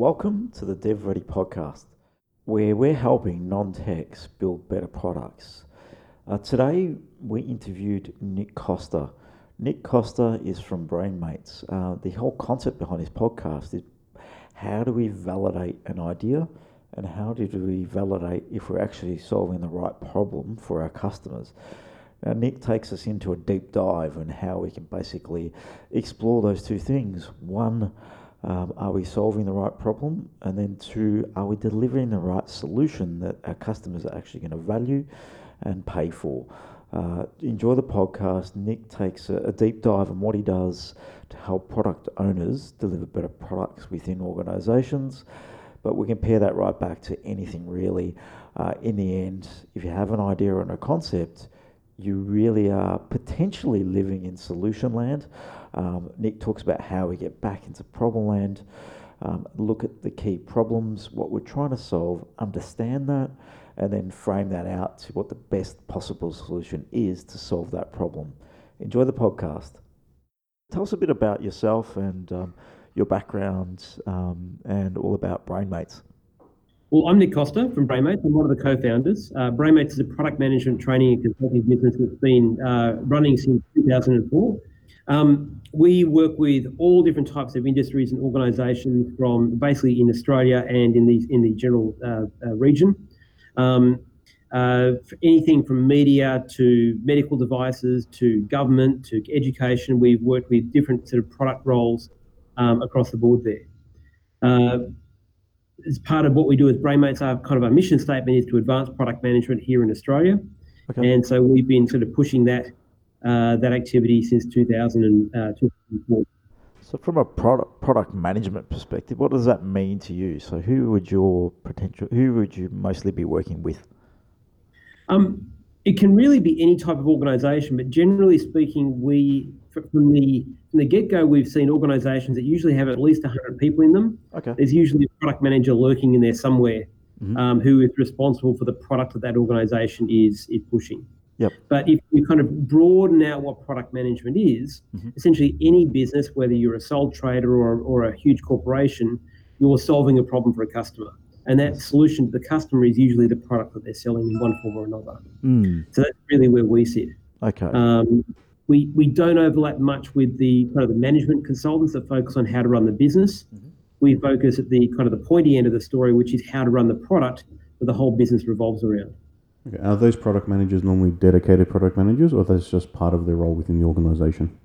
Welcome to the Dev Ready podcast, where we're helping non techs build better products. Uh, today, we interviewed Nick Costa. Nick Costa is from BrainMates. Uh, the whole concept behind his podcast is how do we validate an idea and how do we validate if we're actually solving the right problem for our customers. Now, Nick takes us into a deep dive on how we can basically explore those two things. One, um, are we solving the right problem? And then two, are we delivering the right solution that our customers are actually going to value and pay for? Uh, enjoy the podcast. Nick takes a, a, deep dive on what he does to help product owners deliver better products within organizations. But we compare that right back to anything really. Uh, in the end, if you have an idea and a concept, you really are potentially living in solution land. Um, Nick talks about how we get back into problem land, um, look at the key problems, what we're trying to solve, understand that, and then frame that out to what the best possible solution is to solve that problem. Enjoy the podcast. Tell us a bit about yourself and um, your background um, and all about BrainMates. Well, I'm Nick Costa from BrainMates. I'm one of the co-founders. Uh, BrainMates is a product management training and consulting business that's been uh, running since 2004. Um, we work with all different types of industries and organisations from basically in Australia and in the in the general uh, uh region. Um, uh, anything from media to medical devices to government to education, we've worked with different sort of product roles um, across the board there. Uh, as part of what we do as BrainMates, our kind of our mission statement is to advance product management here in Australia. Okay. And so we've been sort of pushing that that activity since 2004. Uh, so, from a product product management perspective, what does that mean to you? So, who would your potential, who would you mostly be working with? Um, it can really be any type of organisation, but generally speaking, we from the from the get go, we've seen organisations that usually have at least 100 people in them. Okay. There's usually a product manager lurking in there somewhere mm-hmm. um, who is responsible for the product that that organisation is is pushing. Yep. But if you kind of broaden out what product management is, mm-hmm. essentially any business, whether you're a sole trader or, or a huge corporation, you're solving a problem for a customer. And that solution to the customer is usually the product that they're selling in one form or another. Mm. So that's really where we sit. Okay. Um, we, we don't overlap much with the kind of the management consultants that focus on how to run the business. Mm-hmm. We focus at the kind of the pointy end of the story, which is how to run the product that the whole business revolves around. Okay. Are those product managers normally dedicated product managers, or that's just part of their role within the organisation?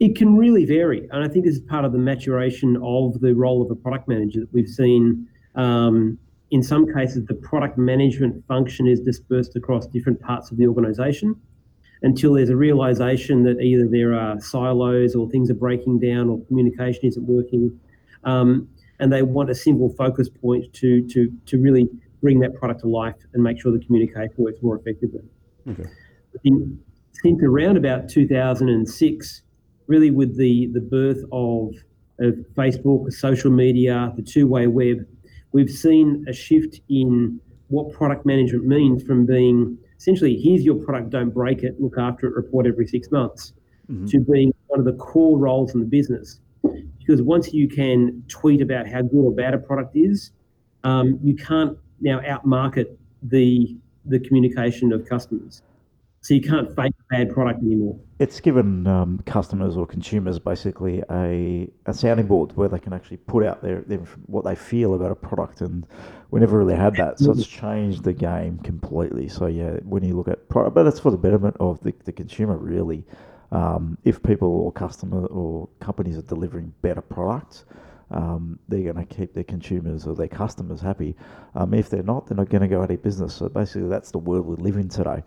It can really vary, and I think this is part of the maturation of the role of a product manager that we've seen. Um, in some cases, the product management function is dispersed across different parts of the organisation until there's a realization that either there are silos or things are breaking down or communication isn't working. Um, and they want a single focus point to, to, to really bring that product to life and make sure the communication works more effectively. Okay. In, since around about 2006, really with the, the birth of, of Facebook, social media, the two way web, we've seen a shift in what product management means from being essentially, here's your product, don't break it, look after it, report every six months, mm-hmm. to being one of the core roles in the business. Because once you can tweet about how good or bad a product is, um, you can't now outmarket the the communication of customers. So you can't fake a bad product anymore. It's given um, customers or consumers basically a, a sounding board where they can actually put out their, their, what they feel about a product, and we never really had that. So it's changed the game completely. So yeah, when you look at product, but it's for the betterment of the, the consumer really. Um, if people or customer or companies are delivering better products, um, they're going to keep their consumers or their customers happy. Um, if they're not, they're not going to go out of business. So basically, that's the world we live in today.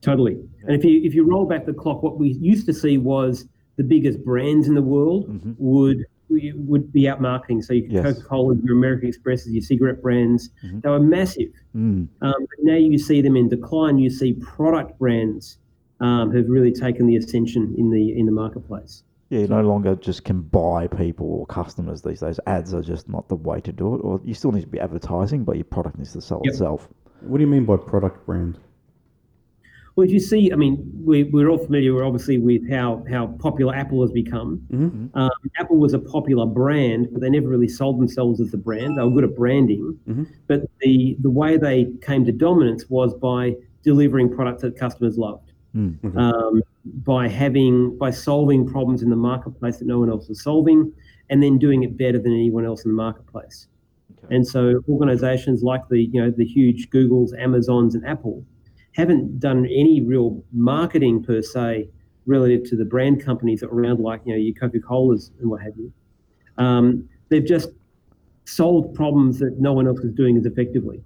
Totally. And if you if you roll back the clock, what we used to see was the biggest brands in the world mm-hmm. would would be out marketing. So your yes. Coca Cola, your American Expresses, your cigarette brands, mm-hmm. they were massive. Mm. Um, now you see them in decline. You see product brands um, have really taken the ascension in the in the marketplace. Yeah, you no longer just can buy people or customers these days. Ads are just not the way to do it. Or you still need to be advertising, but your product needs to sell yep. itself. What do you mean by product brand? Well, if you see, I mean, we, we're all familiar, obviously, with how, how popular Apple has become. Mm-hmm. Um, Apple was a popular brand, but they never really sold themselves as a brand. They were good at branding, Mhm. but the the way they came to dominance was by delivering products that customers loved, Mm. Okay. um, by having by solving problems in the marketplace that no one else is solving, and then doing it better than anyone else in the marketplace. Okay. And so organizations like the you know the huge Googles, Amazons, and Apple haven't done any real marketing per se relative to the brand companies that are around, like you know your Coca Colas and what have you. Um, they've just solved problems that no one else is doing as effectively.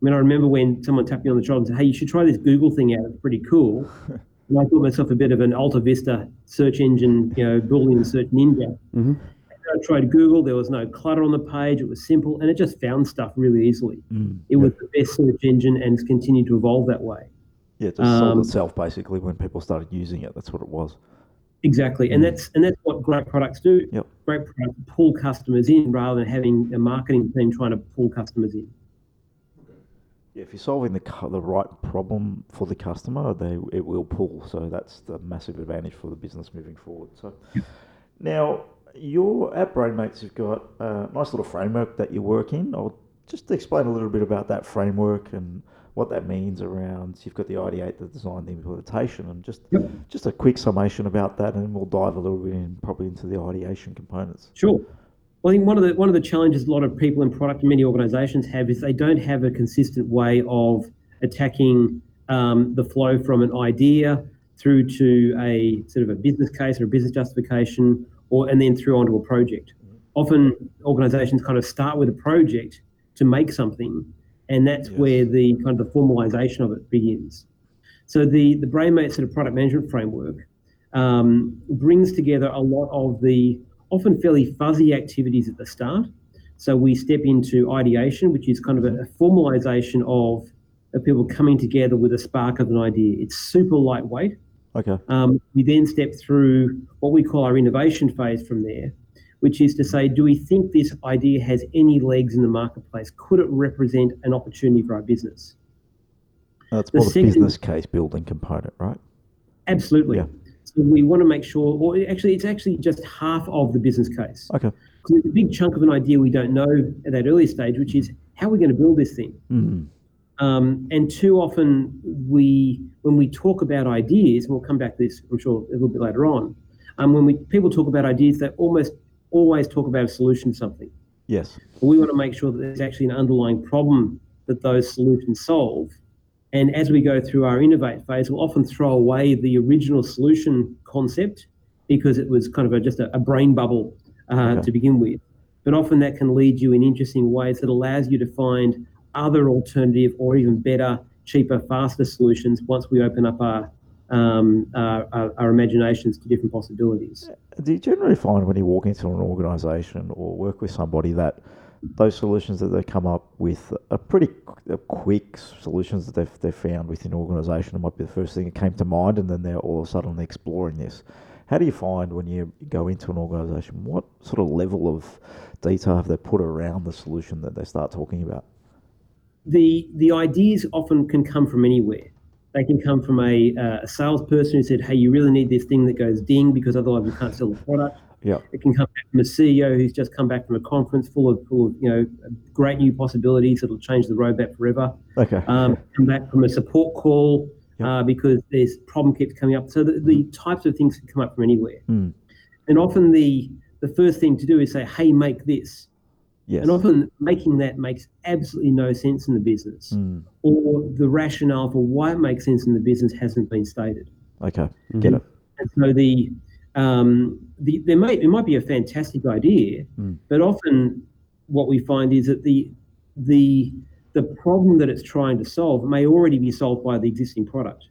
I mean, I remember when someone tapped me on the shoulder and said, "Hey, you should try this Google thing out. It's pretty cool." and I thought myself a bit of an Alta Vista search engine, you know, Boolean search ninja. Mm-hmm. I tried Google. There was no clutter on the page. It was simple, and it just found stuff really easily. Mm. It was the best search engine, and it's continued to evolve that way. Yeah, it just sold Um, itself basically when people started using it. That's what it was. Exactly, and that's and that's what great products do. Yep. Great products pull customers in rather than having a marketing team trying to pull customers in. Yeah, if you're solving the cu- the right problem for the customer, they it will pull. So that's the massive advantage for the business moving forward. So now your at Brainmates, you've got a nice little framework that you work in. I'll just explain a little bit about that framework and what that means around. You've got the ideate, the design, the implementation, and just Yep. just a quick summation about that, and we'll dive a little bit in probably into the ideation components. Sure. Well, I think one of the one of the challenges a lot of people in product and many organisations have is they don't have a consistent way of attacking um, the flow from an idea through to a sort of a business case or a business justification, or and then through onto a project. Often organisations kind of start with a project to make something, and that's Yes. where the kind of the formalisation of it begins. So the the BrainMate sort of product management framework um, brings together a lot of the often fairly fuzzy activities at the start. So we step into ideation, which is kind of a, a formalization of, of people coming together with a spark of an idea. It's super lightweight. Okay. Um, we then step through what we call our innovation phase from there, which is to say, do we think this idea has any legs in the marketplace? Could it represent an opportunity for our business? That's The more the second- business case building component, right? Absolutely. Yeah. We want to make sure, or actually, it's actually just half of the business case. Okay. Because there's a big chunk of an idea we don't know at that early stage, which is how are we going to build this thing? Mm. Um, and too often, we when we talk about ideas, and we'll come back to this, I'm sure, a little bit later on. Um, when we people talk about ideas, they almost always talk about a solution to something. Yes. We want to make sure that there's actually an underlying problem that those solutions solve. And as we go through our innovate phase, we'll often throw away the original solution concept because it was kind of a, just a, a brain bubble uh, Okay. to begin with. But often that can lead you in interesting ways that allows you to find other alternative or even better, cheaper, faster solutions once we open up our um, our, our, our imaginations to different possibilities. Do you generally find when you walk into an organisation or work with somebody that those solutions that they come up with are pretty quick solutions that they've, they've found within an organisation? It might be the first thing that came to mind, and then they're all of a sudden exploring this. How do you find when you go into an organisation, what sort of level of detail have they put around the solution that they start talking about? the the ideas often can come from anywhere. They can come from a, uh, a salesperson who said, "Hey, you really need this thing that goes ding because otherwise we can't sell the product." Yeah. It can come back from a CEO who's just come back from a conference full of full of you know great new possibilities that'll change the roadmap forever. Okay. Um, come back from a support call uh, because this problem keeps coming up. So the, the types of things can come up from anywhere. Mm. And often the the first thing to do is say, "Hey, make this." yes. And often making that makes absolutely no sense in the business Mm. or the rationale for why it makes sense in the business hasn't been stated. Okay. Get it. And so the, um, the there may it might be a fantastic idea, Mm. but often what we find is that the the the problem that it's trying to solve may already be solved by the existing product.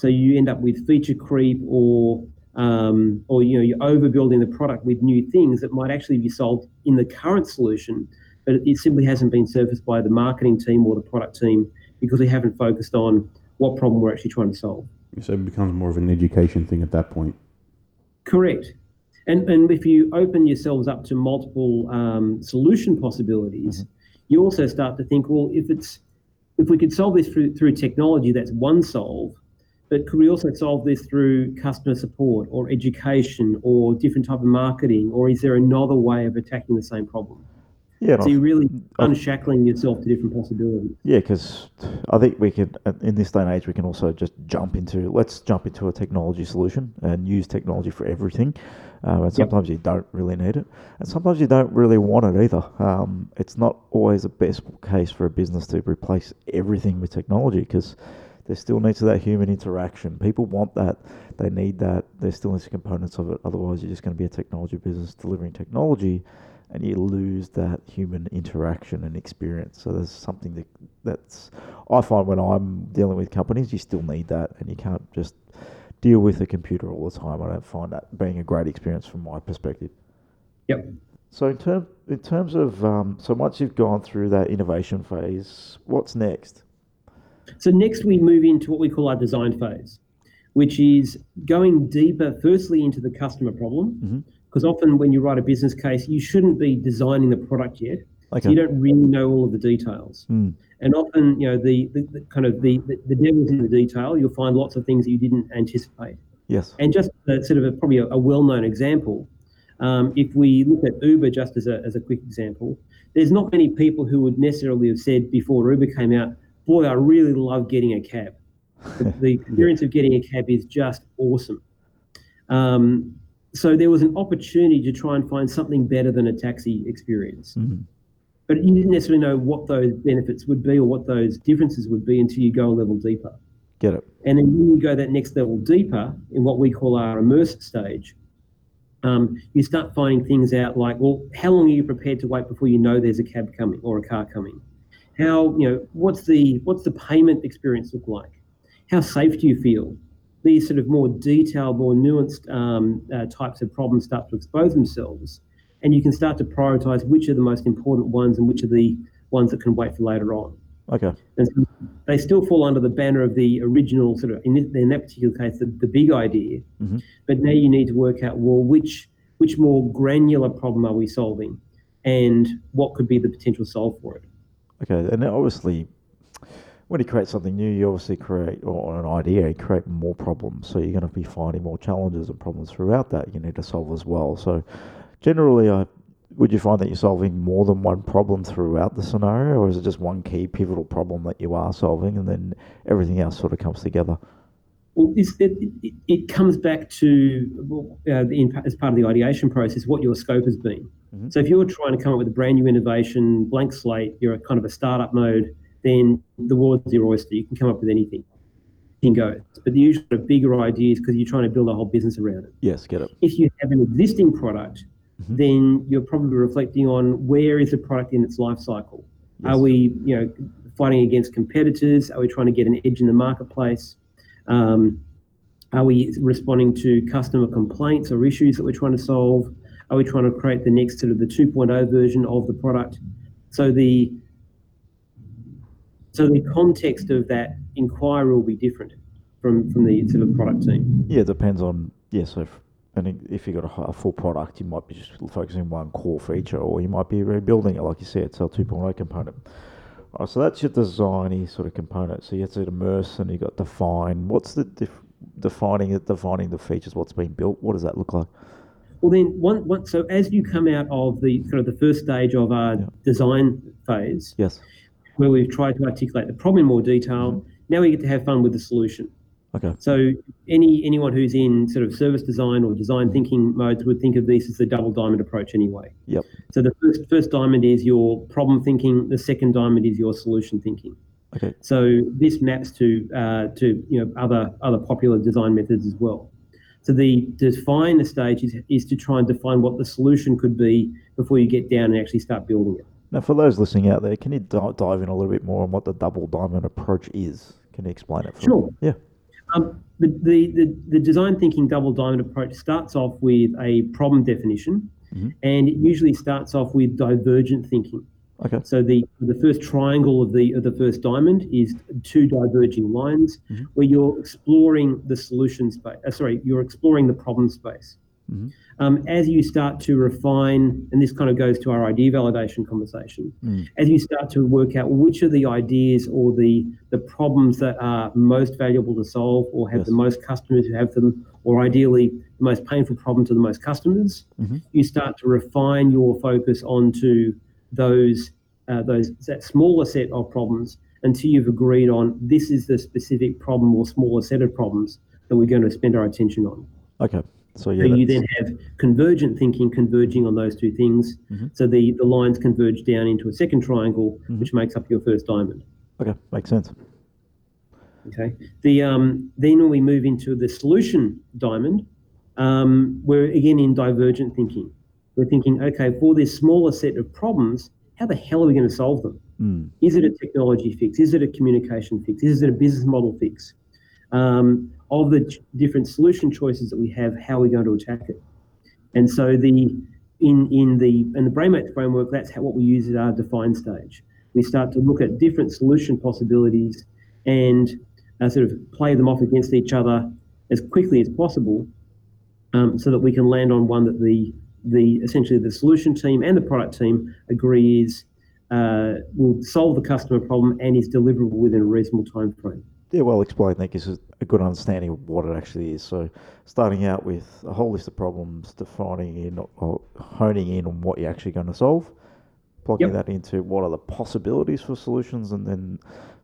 So you end up with feature creep or um, or you know you're overbuilding the product with new things that might actually be solved in the current solution, but it simply hasn't been surfaced by the marketing team or the product team because we haven't focused on what problem we're actually trying to solve. So it becomes more of an education thing at that point. Correct. And, and if you open yourselves up to multiple um, solution possibilities, you also start to think, well, if it's if we could solve this through, through technology, that's one solve. but could we also solve this through customer support or education or different type of marketing, or is there another way of attacking the same problem? Yeah, so you're really unshackling yourself to different possibilities. Yeah, because I think we could, in this day and age, we can also just jump into let's jump into a technology solution and use technology for everything. Um, and sometimes yep. you don't really need it, and sometimes you don't really want it either. Um, it's not always the best case for a business to replace everything with technology because there still needs to that human interaction. People want that, they need that. There still needs components of it. Otherwise, you're just going to be a technology business delivering technology and you lose that human interaction and experience. So there's something that that's I find when I'm dealing with companies, you still need that, and you can't just deal with a computer all the time. I don't find that being a great experience from my perspective. Yep. So in terms in terms of um, so once you've gone through that innovation phase, what's next? So next we move into what we call our design phase, which is going deeper, firstly into the customer problem. Mm-hmm because often when you write a business case, you shouldn't be designing the product yet. Okay. So you don't really know all of the details. Mm. And often, you know, the, the, the kind of the, the, the, devil's in the detail. You'll find lots of things that you didn't anticipate. Yes. And just a, sort of a, probably a, a well-known example, um, if we look at Uber just as a, as a quick example, there's not many people who would necessarily have said before Uber came out, boy, I really love getting a cab. The, the experience yeah. of getting a cab is just awesome. Um, so there was an opportunity to try and find something better than a taxi experience. Mm-hmm. But you didn't necessarily know what those benefits would be or what those differences would be until you go a level deeper. Get it. And then when you go that next level deeper in what we call our immersed stage, um, you start finding things out like, well, how long are you prepared to wait before you know there's a cab coming or a car coming? How, you know, what's the what's the payment experience look like? How safe do you feel? These sort of more detailed, more nuanced um, uh, types of problems start to expose themselves, and you can start to prioritize which are the most important ones and which are the ones that can wait for later on. Okay. And so they still fall under the banner of the original sort of in, in that particular case the, the big idea, mm-hmm. but now you need to work out well which which more granular problem are we solving, and what could be the potential solve for it. Okay, and obviously when you create something new, you obviously create, or an idea, you create more problems. So you're going to be finding more challenges and problems throughout that you need to solve as well. So generally, I would you find that you're solving more than one problem throughout the scenario, or is it just one key pivotal problem that you are solving, and then everything else sort of comes together? Well, it, it, it, comes back to uh, in, as part of the ideation process what your scope has been. Mm-hmm. So if you're trying to come up with a brand new innovation, blank slate, you're a kind of a startup mode then the world's your oyster. You can come up with anything. You can go. But the usually bigger ideas because you're trying to build a whole business around it. Yes, get it. If you have an existing product, mm-hmm. then you're probably reflecting on where is the product in its life cycle. Yes. Are we, you know, fighting against competitors? Are we trying to get an edge in the marketplace? Um, are we responding to customer complaints or issues that we're trying to solve? Are we trying to create the next sort of the 2.0 version of the product? So the so the context of that inquiry will be different from, from the sort of product team. Yeah, it depends on, yeah, so if, and if you've got a, a, full product, you might be just focusing on one core feature, or you might be rebuilding it, like you said, so a 2.0 component. Right, so that's your designy sort of component. So you have to immerse and you've got define. What's the def- defining it, defining the features, what's being built? What does that look like? Well, then, one, one, so as you come out of the kind of the first stage of our yeah. design phase, yes, where we've tried to articulate the problem in more detail. Mm-hmm. Now we get to have fun with the solution. Okay. So any anyone who's in sort of service design or design thinking modes would think of this as the double diamond approach anyway. Yep. So the first first diamond is your problem thinking. The second diamond is your solution thinking. Okay. So this maps to uh, to you know other other popular design methods as well. So the define the stage is, is to try and define what the solution could be before you get down and actually start building it. Now, for those listening out there, can you d- dive in a little bit more on what the double diamond approach is? Can you explain it? For sure. Me? Yeah. Um, the, the, the, the, design thinking double diamond approach starts off with a problem definition, mm-hmm. and it usually starts off with divergent thinking. Okay. So the the first triangle of the of the first diamond is two diverging lines mm-hmm. where you're exploring the solution space. Uh, sorry, you're exploring the problem space. Mhm. Um, as you start to refine, and this kind of goes to our idea validation conversation, Mm. as you start to work out which of the ideas or the the problems that are most valuable to solve or have Yes. the most customers who have them, or ideally the most painful problem to the most customers, Mhm. you start to refine your focus onto those uh, those that smaller set of problems until you've agreed on this is the specific problem or smaller set of problems that we're going to spend our attention on. Okay. So yeah, So you then have convergent thinking converging on those two things. Mhm. So the, the lines converge down into a second triangle, Mhm. which makes up your first diamond. okay, makes sense. Okay. The um, then when we move into the solution diamond, um, we're again in divergent thinking. We're thinking, okay, for this smaller set of problems, how the hell are we going to solve them? Mm. Is it a technology fix? Is it a communication fix? Is it a business model fix? Um, of the different solution choices that we have, how we're we going to attack it? And so the in in the in the BrainMates framework, that's how what we use at our define stage. We start to look at different solution possibilities and uh, sort of play them off against each other as quickly as possible, um, so that we can land on one that the the essentially the solution team and the product team agree is uh, will solve the customer problem and is deliverable within a reasonable time frame. Yeah, well explained. That gives us a good understanding of what it actually is. So, starting out with a whole list of problems, defining in or honing in on what you're actually going to solve, plugging Yep. that into what are the possibilities for solutions, and then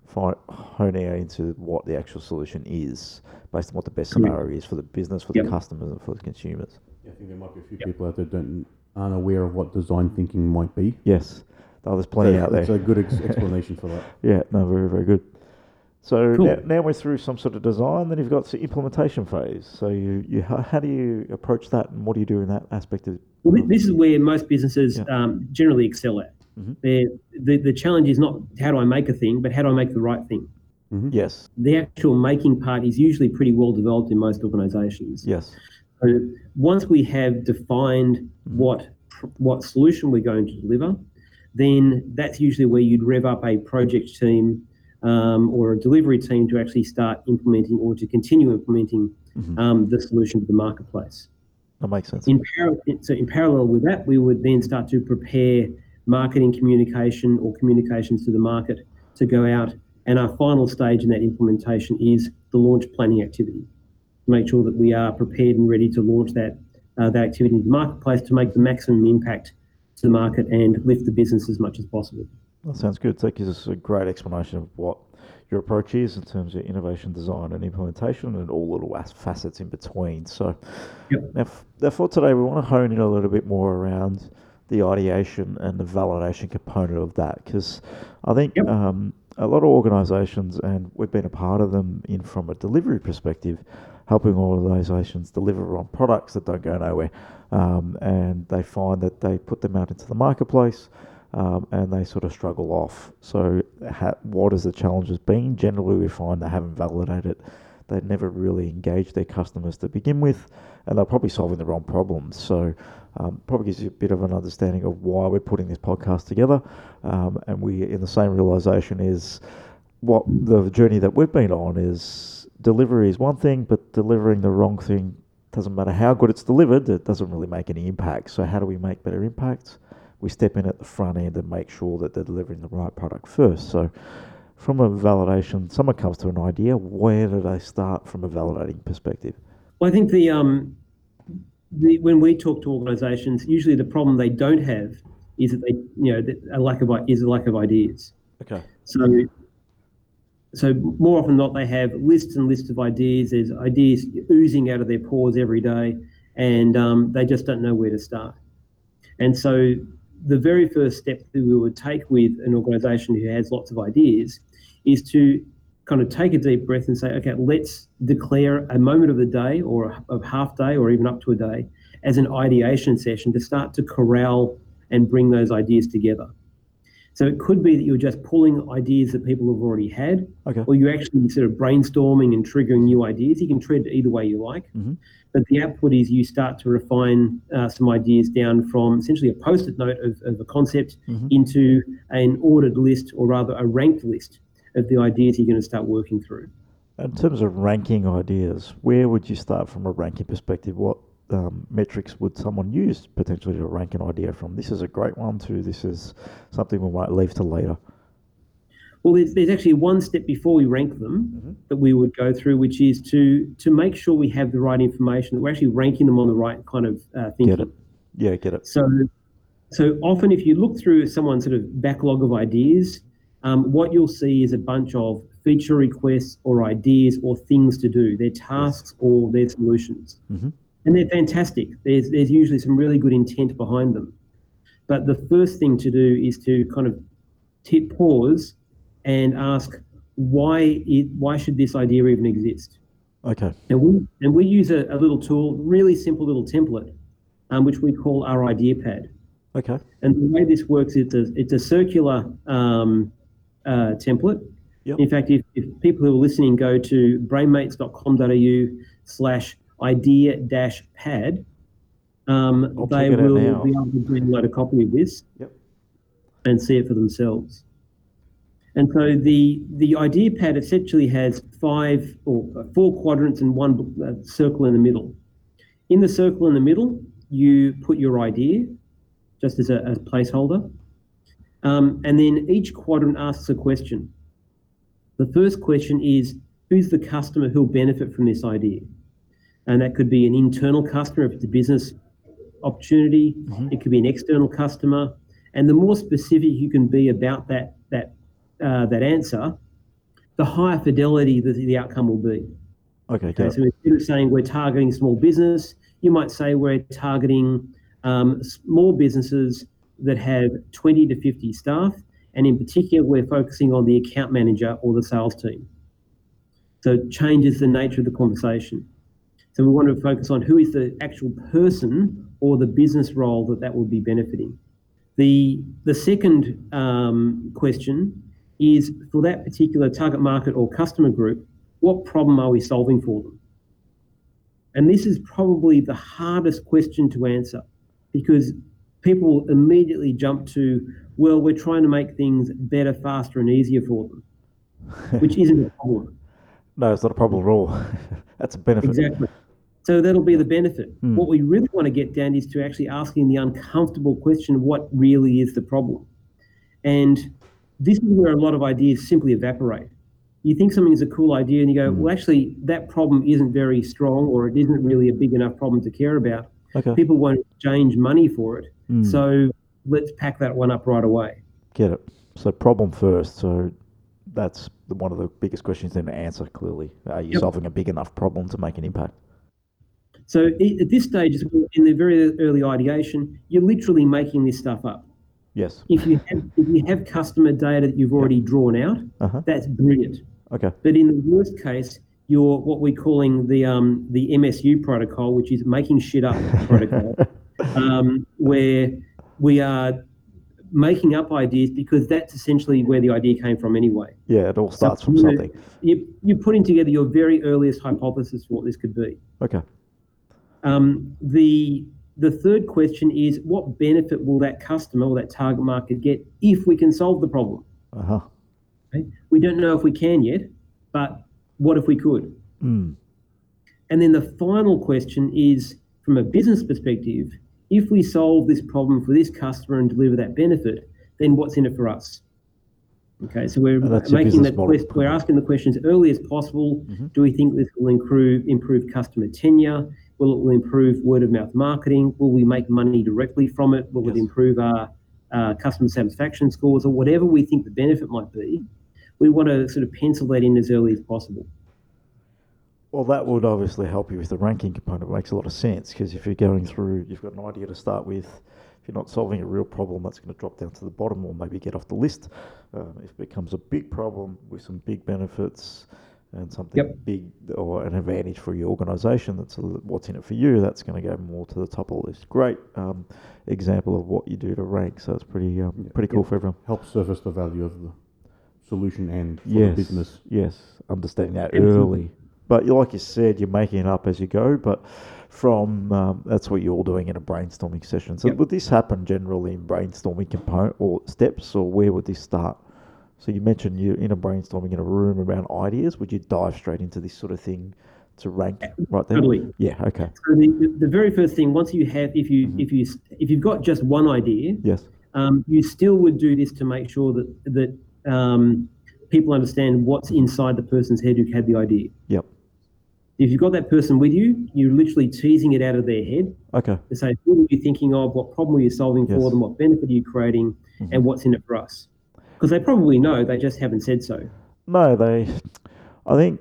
fi- honing out into what the actual solution is, based on what the best Correct. scenario is for the business, for Yep. the customers, and for the consumers. I think there might be a few people out there don't aren't aware of what design thinking might be. Yes, oh, there's plenty So out there. It's a good ex- explanation for that. Yeah, no, very, very good. So Cool. now, now we're through some sort of design. Then you've got the implementation phase. So you, you how, how do you approach that, and what do you do in that aspect of? Well, thi- this is where most businesses Yeah. um, generally excel at. Mhm. The, the challenge is not how do I make a thing, but how do I make the right thing. Yes, The actual making part is usually pretty well developed in most organizations. yes, So once we have defined what what solution we're going to deliver, then that's usually where you'd rev up a project team or a delivery team to actually start implementing or to continue implementing Mhm. um, the solution to the marketplace. that makes sense. In par- so in parallel with that, we would then start to prepare marketing communication or communications to the market to go out. And our final stage in that implementation is the launch planning activity. To make sure that we are prepared and ready to launch that uh, that activity in the marketplace to make the maximum impact to the market and lift the business as much as possible. That sounds good. So that gives us a great explanation of what your approach is in terms of innovation, design, and implementation, and all little facets in between. So Yep. now, now for today, we want to hone in a little bit more around the ideation and the validation component of that, because I think Yep. um, a lot of organisations, and we've been a part of them in from a delivery perspective, helping organisations deliver on products that don't go nowhere, um, and they find that they put them out into the marketplace um, and they sort of struggle off. So, ha- what has the challenges been? Generally, we find they haven't validated. They've never really engaged their customers to begin with, and they're probably solving the wrong problems. So, um, probably gives you a bit of an understanding of why we're putting this podcast together. Um, and we, in the same realization, is what the journey that we've been on is delivery is one thing, but delivering the wrong thing doesn't matter how good it's delivered, it doesn't really make any impact. So, how do we make better impacts? We step in at the front end and make sure that they're delivering the right product first. So, from a validation, someone comes to an idea, where do they start from a validating perspective? Well, I think the um, the when we talk to organisations, usually the problem they don't have is that they you know a lack of is a lack of ideas. Okay. So, so more often than not, they have lists and lists of ideas. There's ideas oozing out of their pores every day, and um, they just don't know where to start. And so, the very first step that we would take with an organisation who has lots of ideas is to kind of take a deep breath and say, okay, let's declare a moment of the day or a, a half day or even up to a day as an ideation session to start to corral and bring those ideas together. So it could be that you're just pulling ideas that people have already had, Okay. or you're actually sort of brainstorming and triggering new ideas. You can tread either way you like. Mhm. But the output is you start to refine uh, some ideas down from essentially a post it note of, of a concept Mhm. into an ordered list, or rather a ranked list of the ideas you're going to start working through. In terms of ranking ideas, where would you start from a ranking perspective? What um, metrics would someone use potentially to rank an idea from? This is a great one. To this is something we might leave to later. Well, there's, there's actually one step before we rank them Mhm. that we would go through, which is to to make sure we have the right information, that we're actually ranking them on the right kind of uh, thinking. Get it? Yeah, get it. So, so often if you look through someone's sort of backlog of ideas, um, what you'll see is a bunch of feature requests or ideas or things to do, their tasks or their solutions. Mhm. And they're fantastic. There's, there's usually some really good intent behind them. But the first thing to do is to kind of tip pause and ask why it, why should this idea even exist? Okay. And we and we use a, a little tool, really simple little template, um, which we call our idea pad. Okay. And the way this works is a, it's a circular um, uh, template. Yep. In fact, if, if people who are listening go to brainmates.com.au slash idea dash pad, um, they check it out will be able to download a copy of this Yep. and see it for themselves. And so the the idea pad essentially has five or four quadrants and one uh, circle in the middle. In the circle in the middle, you put your idea, just as a, a placeholder, um, and then each quadrant asks a question. The first question is, who's the customer who'll benefit from this idea? And that could be an internal customer if it's a business opportunity. Mhm. It could be an external customer. And the more specific you can be about that that uh, that answer, the higher fidelity that the outcome will be. Okay. Okay, so instead of saying we're targeting small business, you might say we're targeting um, small businesses that have 20 to 50 staff, and in particular, we're focusing on the account manager or the sales team. So it changes the nature of the conversation. So we want to focus on who is the actual person or the business role that that will be benefiting. The, the second um, question is for that particular target market or customer group, what problem are we solving for them? And this is probably the hardest question to answer because people immediately jump to, well, we're trying to make things better, faster, and easier for them, which isn't a problem. No, it's not a problem at all. That's a benefit. Exactly. So that'll be the benefit. Hmm. What we really want to get down is to actually asking the uncomfortable question what really is the problem? And this is where a lot of ideas simply evaporate. You think something is a cool idea and you go, Hmm. well, actually, that problem isn't very strong or it isn't really a big enough problem to care about. Okay. People won't exchange money for it. Mm. So let's pack that one up right away. Get it. So problem first. So that's one of the biggest questions then to answer clearly. Are you Yep. solving a big enough problem to make an impact? So at this stage, in the very early ideation, you're literally making this stuff up. Yes. If you have, if you have customer data that you've already drawn out, Uh-huh. that's brilliant. Okay. But in the worst case, you're what we're calling the um, the MSU protocol, which is making shit up protocol, um, where we are making up ideas because that's essentially where the idea came from anyway. Yeah, it all starts from you- something. You, you're putting together your very earliest hypothesis for what this could be. Okay. Um, the the third question is what benefit will that customer or that target market get if we can solve the problem? Uh huh. Okay? We don't know if we can yet, but what if we could? Mm. And then the final question is from a business perspective, if we solve this problem for this customer and deliver that benefit, then what's in it for us? Okay, so we're your making that quest, we're asking the questions as early as possible. Mhm. Do we think this will improve improve customer tenure? Will it will improve word of mouth marketing? Will we make money directly from it? Will it improve our uh, customer satisfaction scores or whatever we think the benefit might be? We want to sort of pencil that in as early as possible. Well, that would obviously help you with the ranking component. It makes a lot of sense because if you're going through, you've got an idea to start with. If you're not solving a real problem, that's going to drop down to the bottom or maybe get off the list. Um, if it becomes a big problem with some big benefits and something Yep. big or an advantage for your organisation, that's a, what's in it for you. That's going to go more to the top of the list. Great um, example of what you do to rank. So it's pretty um, Yeah. pretty cool for everyone. Helps surface the value of the solution and for yes, the business. Yes, understanding that Absolutely. early. But you- like you said, you're making it up as you go. But from um, that's what you're all doing in a brainstorming session. So Yep. would this happen generally in brainstorming component or steps, or where would this start? So you mentioned you're in a brainstorming in a room around ideas. Would you dive straight into this sort of thing to rank right there? Totally. Yeah. Okay. So the, the- very first thing, once you have, if you Mhm. if you if you've got just one idea, Yes. um, you still would do this to make sure that that um, people understand what's inside the person's head who had the idea. Yep. If you've got that person with you, you're literally teasing it out of their head Okay. to say, what are you thinking of? What problem are you solving Yes. for them? What benefit are you creating? Mhm. And what's in it for us? Because they probably know, they just haven't said so. No, they. I think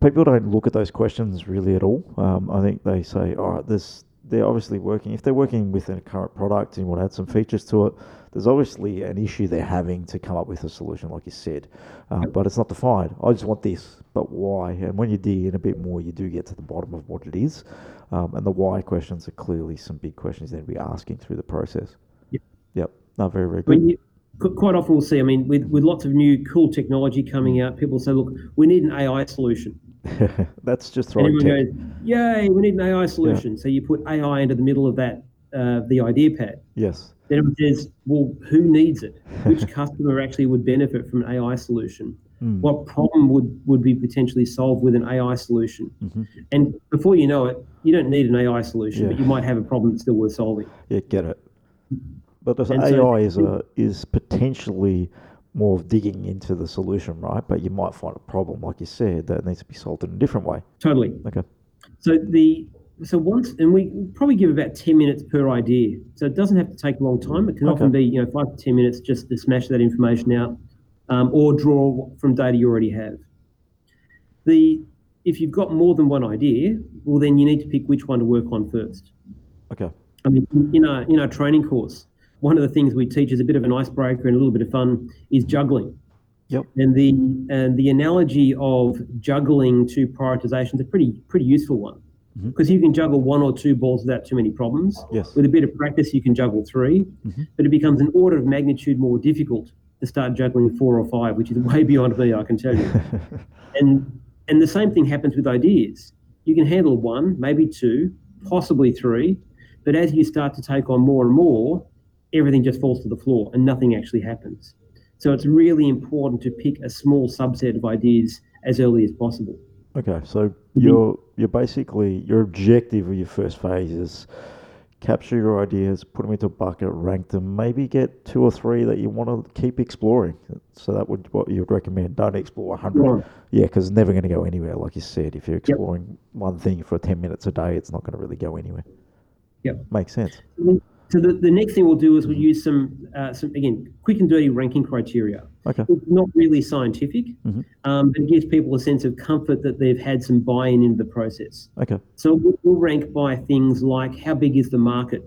people don't look at those questions really at all. Um, I think they say, all right, this. They're obviously working. If they're working with a current product and you want to add some features to it, there's obviously an issue they're having to come up with a solution, like you said. Um, but it's not defined. I just want this, but why? And when you dig in a bit more, you do get to the bottom of what it is. Um, and the why questions are clearly some big questions they'd be asking through the process. Yep. Yep. No, very, very good. Quite often we'll see, I mean, with, with lots of new cool technology coming out, people say, look, we need an AI solution. That's just throwing everyone tech. goes, yay, we need an AI solution. So you put AI into the middle of that, uh, the idea pad. Yes. Then it says, well, who needs it? Which customer actually would benefit from an AI solution? Mm. What problem would, would be potentially solved with an AI solution? Mhm. And before you know it, you don't need an AI solution, but you might have a problem that's still worth solving. Yeah, get it. But this And so- AI is a is potentially more of digging into the solution, right? But you might find a problem, like you said, that needs to be solved in a different way. Totally. Okay. So the so once and we probably give about ten minutes per idea. So it doesn't have to take a long time. It can Okay. often be you know five to ten minutes just to smash that information out, um, or draw from data you already have. The if you've got more than one idea, well then you need to pick which one to work on first. Okay. I mean, in our in our training course, one of the things we teach is a bit of an icebreaker and a little bit of fun is juggling. Yep. And the and the analogy of juggling to prioritization is a pretty pretty useful one because you can juggle one or two balls without too many problems. Yes. With a bit of practice, you can juggle 3 Mhm. but it becomes an order of magnitude more difficult to start juggling four or five, which is way beyond me, I can tell you. and and the same thing happens with ideas. You can handle one, maybe two, possibly three, but as you start to take on more and more, everything just falls to the floor and nothing actually happens. So it's really important to pick a small subset of ideas as early as possible. okay. So mm-hmm. you're you're basically your objective of your first phase is capture your ideas, put them into a bucket, rank them, maybe get two or three that you want to keep exploring. So that would what you'd recommend. Don't explore hundred. Right. Yeah, because it's never going to go anywhere. Like you said, if you're exploring one thing for 10 minutes a day, it's not going to really go anywhere. Yep. Makes sense. So the, the next thing we'll do is we'll use some, uh, some again, quick and dirty ranking criteria. Okay. It's not really scientific, Mhm. um, but it gives people a sense of comfort that they've had some buy-in into the process. Okay. So we'll, we'll rank by things like how big is the market,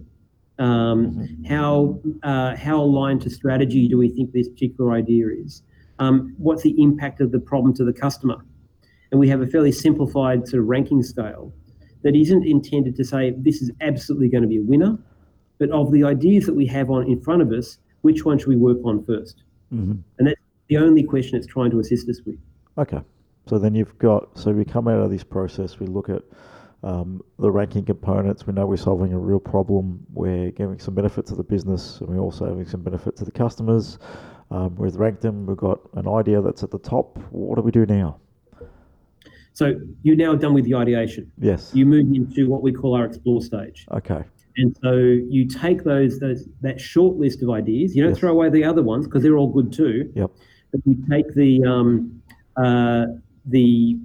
um, Mhm. how uh, how aligned to strategy do we think this particular idea is, um, what's the impact of the problem to the customer, and we have a fairly simplified sort of ranking scale that isn't intended to say this is absolutely going to be a winner, but of the ideas that we have on in front of us, which one should we work on first? hmm And that's the only question it's trying to assist us with. Okay. So then you've got, so we come out of this process, we look at um, the ranking components. We know we're solving a real problem. We're giving some benefit to the business, and we're also having some benefit to the customers. Um, we've ranked them. We've got an idea that's at the top. What do we do now? So you're now done with the ideation. Yes. You move into what we call our explore stage. Okay. And so you take those those that short list of ideas. You don't Yes. throw away the other ones because they're all good too. Yep. But you take the um, uh, the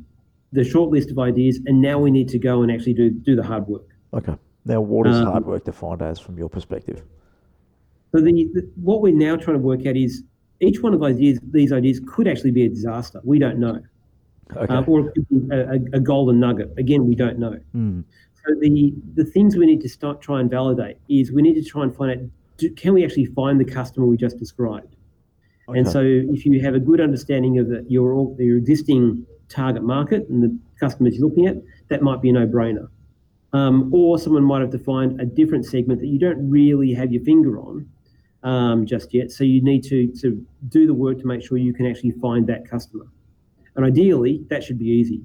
the short list of ideas, and now we need to go and actually do do the hard work. Okay. Now, what is Um, hard work defined as from your perspective? So the, the what we're now trying to work out is each one of ideas these ideas could actually be a disaster. We don't know, Okay. uh, or it could be a, a, a golden nugget. Again, we don't know. Mm. The the things we need to start try and validate is we need to try and find out do, can we actually find the customer we just described. And so if you have a good understanding of the, your your existing target market and the customers you're looking at, that might be a no-brainer. Um, or someone might have to find a different segment that you don't really have your finger on um, just yet. So you need to to do the work to make sure you can actually find that customer. And ideally, that should be easy.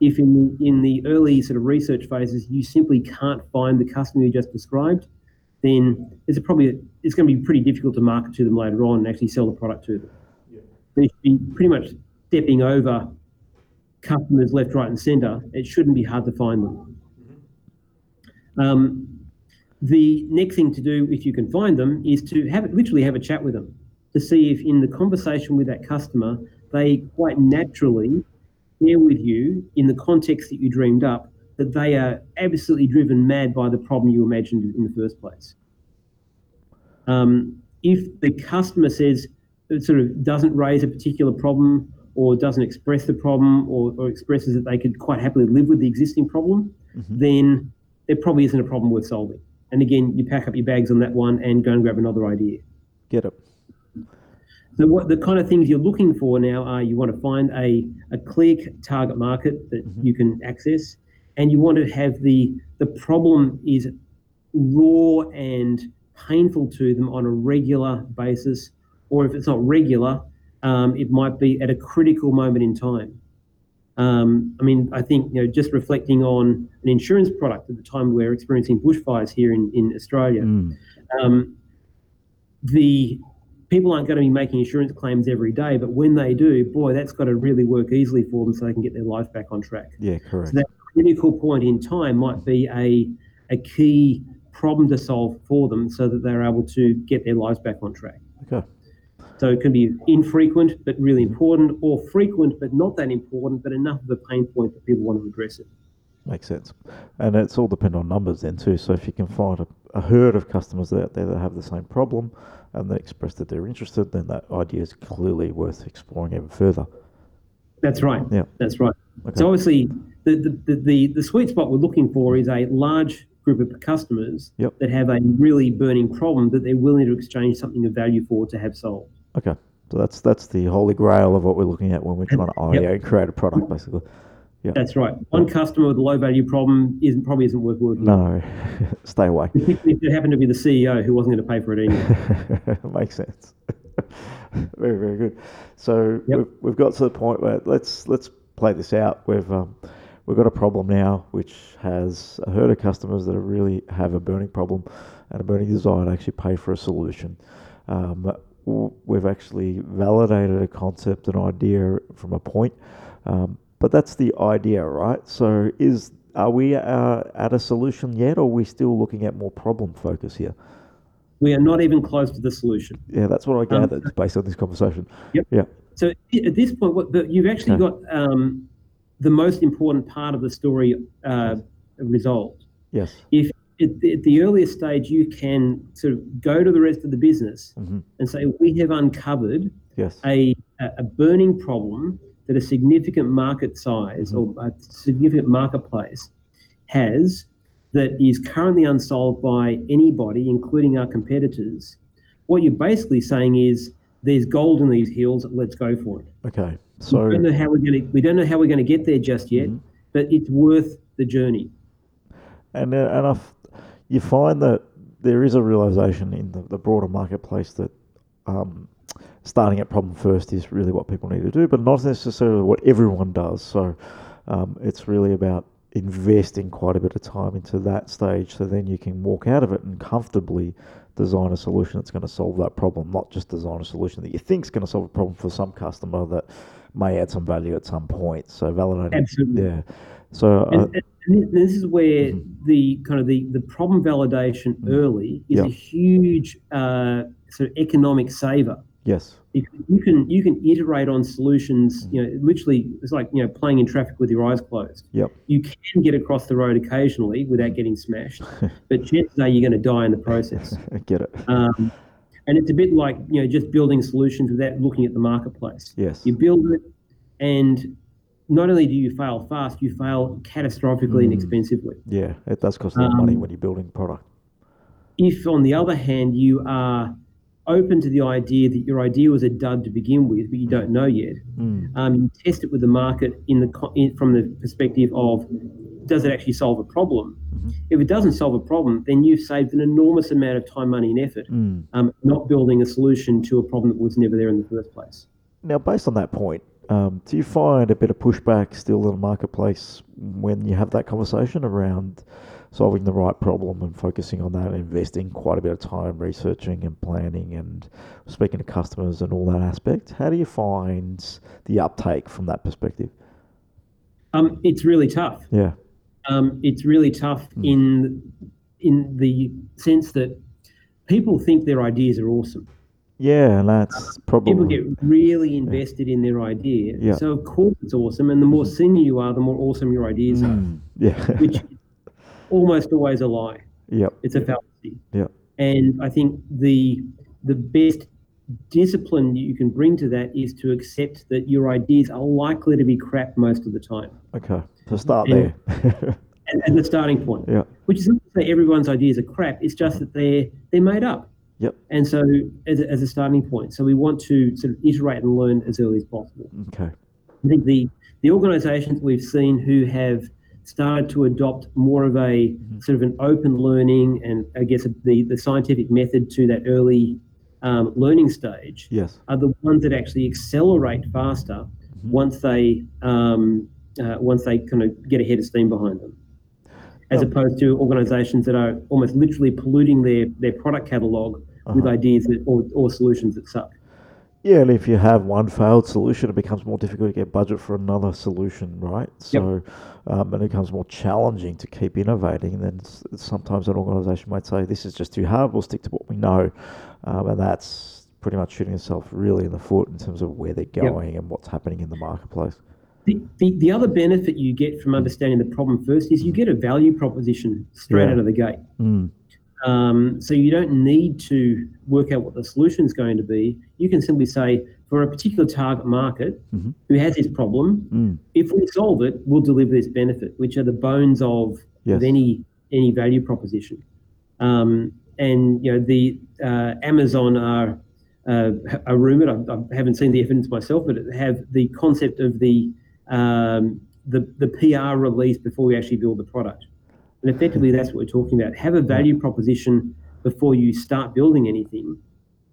If in the, in the early sort of research phases you simply can't find the customer you just described, then it's a probably it's going to be pretty difficult to market to them later on and actually sell the product to them. So you should be pretty much stepping over customers left, right, and centre, it shouldn't be hard to find them. Um, the next thing to do, if you can find them, is to have literally have a chat with them to see if in the conversation with that customer, they quite naturally share with you in the context that you dreamed up that they are absolutely driven mad by the problem you imagined in the first place. Um, if the customer says it sort of doesn't raise a particular problem or doesn't express the problem or, or expresses that they could quite happily live with the existing problem, mm-hmm. then there probably isn't a problem worth solving. And again, you pack up your bags on that one and go and grab another idea. Get it. So what the kind of things you're looking for now are you want to find a, a clear target market that mm-hmm. you can access, and you want to have the the problem is raw and painful to them on a regular basis, or if it's not regular, um, it might be at a critical moment in time. Um, I mean, I think you know, just reflecting on an insurance product at the time we're experiencing bushfires here in in Australia, mm. um, the people aren't going to be making insurance claims every day, but when they do, boy, that's got to really work easily for them so they can get their life back on track. Yeah, correct. So that critical point in time might be a a key problem to solve for them so that they're able to get their lives back on track. Okay. So it can be infrequent but really important, or frequent but not that important, but enough of a pain point that people want to address it. Makes sense. And it's all dependent on numbers then too. So if you can find a, a herd of customers out there that have the same problem and they express that they're interested, then that idea is clearly worth exploring even further. That's right. Yeah. That's right. Okay. So obviously the, the, the, the sweet spot we're looking for is a large group of customers yep. that have a really burning problem that they're willing to exchange something of value for to have solved. Okay. So that's that's the holy grail of what we're looking at when we're trying to yep. and create a product, basically. Yeah. That's right. One customer with a low value problem isn't probably isn't worth working. No, stay away. If it happened to be the CEO who wasn't going to pay for it anyway. Makes sense. very very good. So yep. we've, we've got to the point where let's let's play this out. We've um, we've got a problem now which has a herd of customers that really have a burning problem and a burning desire to actually pay for a solution. Um, we've actually validated a concept, an idea from a point, um, but that's the idea, right? So, is are we uh, at a solution yet, or are we still looking at more problem focus here? We are not even close to the solution. Yeah, that's what I um, gathered um, based on this conversation. Yep. Yeah. So at this point, what the, you've actually got um, the most important part of the story uh, resolved. Yes. If at the, at the, earliest stage, you can sort of go to the rest of the business mm-hmm. and say, we have uncovered yes. a, a burning problem that a significant market size or a significant marketplace has that is currently unsolved by anybody, including our competitors. What you're basically saying is there's gold in these hills. Let's go for it. Okay. So we don't know how we're going to. We don't know how we're going to get there just yet, mm-hmm. but it's worth the journey. And uh, and I've you find that there is a realization in the, the broader marketplace that um, starting at problem first is really what people need to do, but not necessarily what everyone does. So um, it's really about investing quite a bit of time into that stage so then you can walk out of it and comfortably design a solution that's going to solve that problem, not just design a solution that you think is going to solve a problem for some customer that may add some value at some point. So validating, Absolutely. yeah. So uh, and, and this is where mm-hmm. the kind of the, the problem validation mm-hmm. early is a huge uh, sort of economic saver. Yes, you can you can iterate on solutions. Mm-hmm. You know, literally, it's like you know playing in traffic with your eyes closed. Yep. You can get across the road occasionally without getting smashed, but chances are you're going to die in the process. get it. Um, and it's a bit like you know just building solutions without looking at the marketplace. Yes. You build it, and not only do you fail fast, you fail catastrophically mm. and expensively. Yeah, it does cost a lot of money um, when you're building product. If, on the other hand, you are open to the idea that your idea was a dud to begin with, but you don't know yet, mm. um, you test it with the market in the in, from the perspective of does it actually solve a problem? Mm-hmm. If it doesn't solve a problem, then you've saved an enormous amount of time, money, and effort, mm. um, not building a solution to a problem that was never there in the first place. Now, based on that point, um, do you find a bit of pushback still in the marketplace when you have that conversation around solving the right problem and focusing on that, and investing quite a bit of time researching and planning and speaking to customers and all that aspect? How do you find the uptake from that perspective? Um, it's really tough. Yeah. Um, it's really tough Mm. in in the sense that people think their ideas are awesome. Yeah, and that's probably People get really invested in their idea. Yeah. So of course it's awesome, and the more senior you are, the more awesome your ideas are, Mm, yeah. which almost always a lie. yep. It's a fallacy. Yeah. And I think the the best discipline you can bring to that is to accept that your ideas are likely to be crap most of the time. Okay. So start And- there. And as a starting point. yeah. Which is not to say everyone's ideas are crap, it's just that they're they're made up. Yep. And so as a, as a starting point. So we want to sort of iterate and learn as early as possible. Okay. I think the the organisations we've seen who have started to adopt more of a sort of an open learning and I guess the the scientific method to that early um, learning stage Yes. are the ones that actually accelerate faster once they um, uh, once they kind of get a head of steam behind them, as Yeah. opposed to organisations that are almost literally polluting their their product catalogue with Uh-huh. ideas that, or, or solutions that suck. Yeah, and if you have one failed solution, it becomes more difficult to get budget for another solution, right? So, um, and it becomes more challenging to keep innovating. And then sometimes an organisation might say, "This is just too hard. We'll stick to what we know," um, and that's pretty much shooting itself really in the foot in terms of where they're Yep. going and what's happening in the marketplace. The, the, the other benefit you get from understanding the problem first is you get a value proposition straight Yeah. out of the gate. Mm. Um, so you don't need to work out what the solution is going to be. You can simply say, for a particular target market Mhm. who has this problem, Mm. if we solve it, we'll deliver this benefit, which are the bones of, Yes. of any any value proposition. Um, and you know the uh, Amazon are uh, are rumored. I, I haven't seen the evidence myself, but have the concept of the um, the the PR release before we actually build the product. And effectively, that's what we're talking about. Have a value proposition before you start building anything,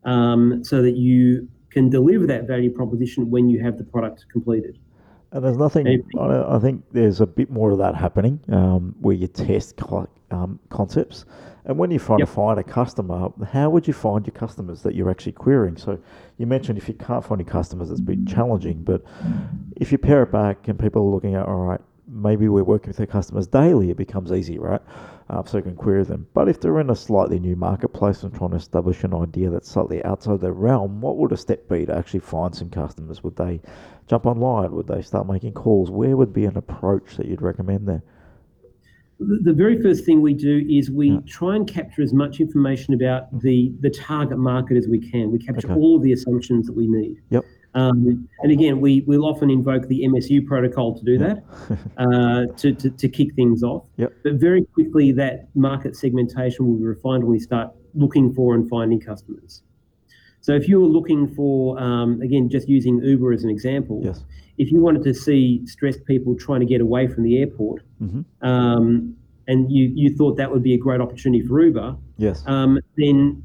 um, so that you can deliver that value proposition when you have the product completed. And there's nothing. Anything. I, I think there's a bit more of that happening, um, where you test co- um, concepts, and when you try to Yep. find a customer, how would you find your customers that you're actually querying? So you mentioned if you can't find your customers, it's been challenging. But if you pair it back and people are looking at, all right, maybe we're working with their customers daily, it becomes easy, right? Uh, so you can query them. But if they're in a slightly new marketplace and trying to establish an idea that's slightly outside their realm, what would a step be to actually find some customers? Would they jump online? Would they start making calls? Where would be an approach that you'd recommend there? The, the very first thing we do is we Yeah. try and capture as much information about the the target market as we can. We capture Okay. all of the assumptions that we need. Yep. Um, and again, we we'll often invoke the MSU protocol to do that, uh, to, to, to kick things off. Yep. But very quickly, that market segmentation will be refined when we start looking for and finding customers. So if you were looking for, um, again, just using Uber as an example, Yes. if you wanted to see stressed people trying to get away from the airport, hmm um, and you, you thought that would be a great opportunity for Uber, Yes. um, then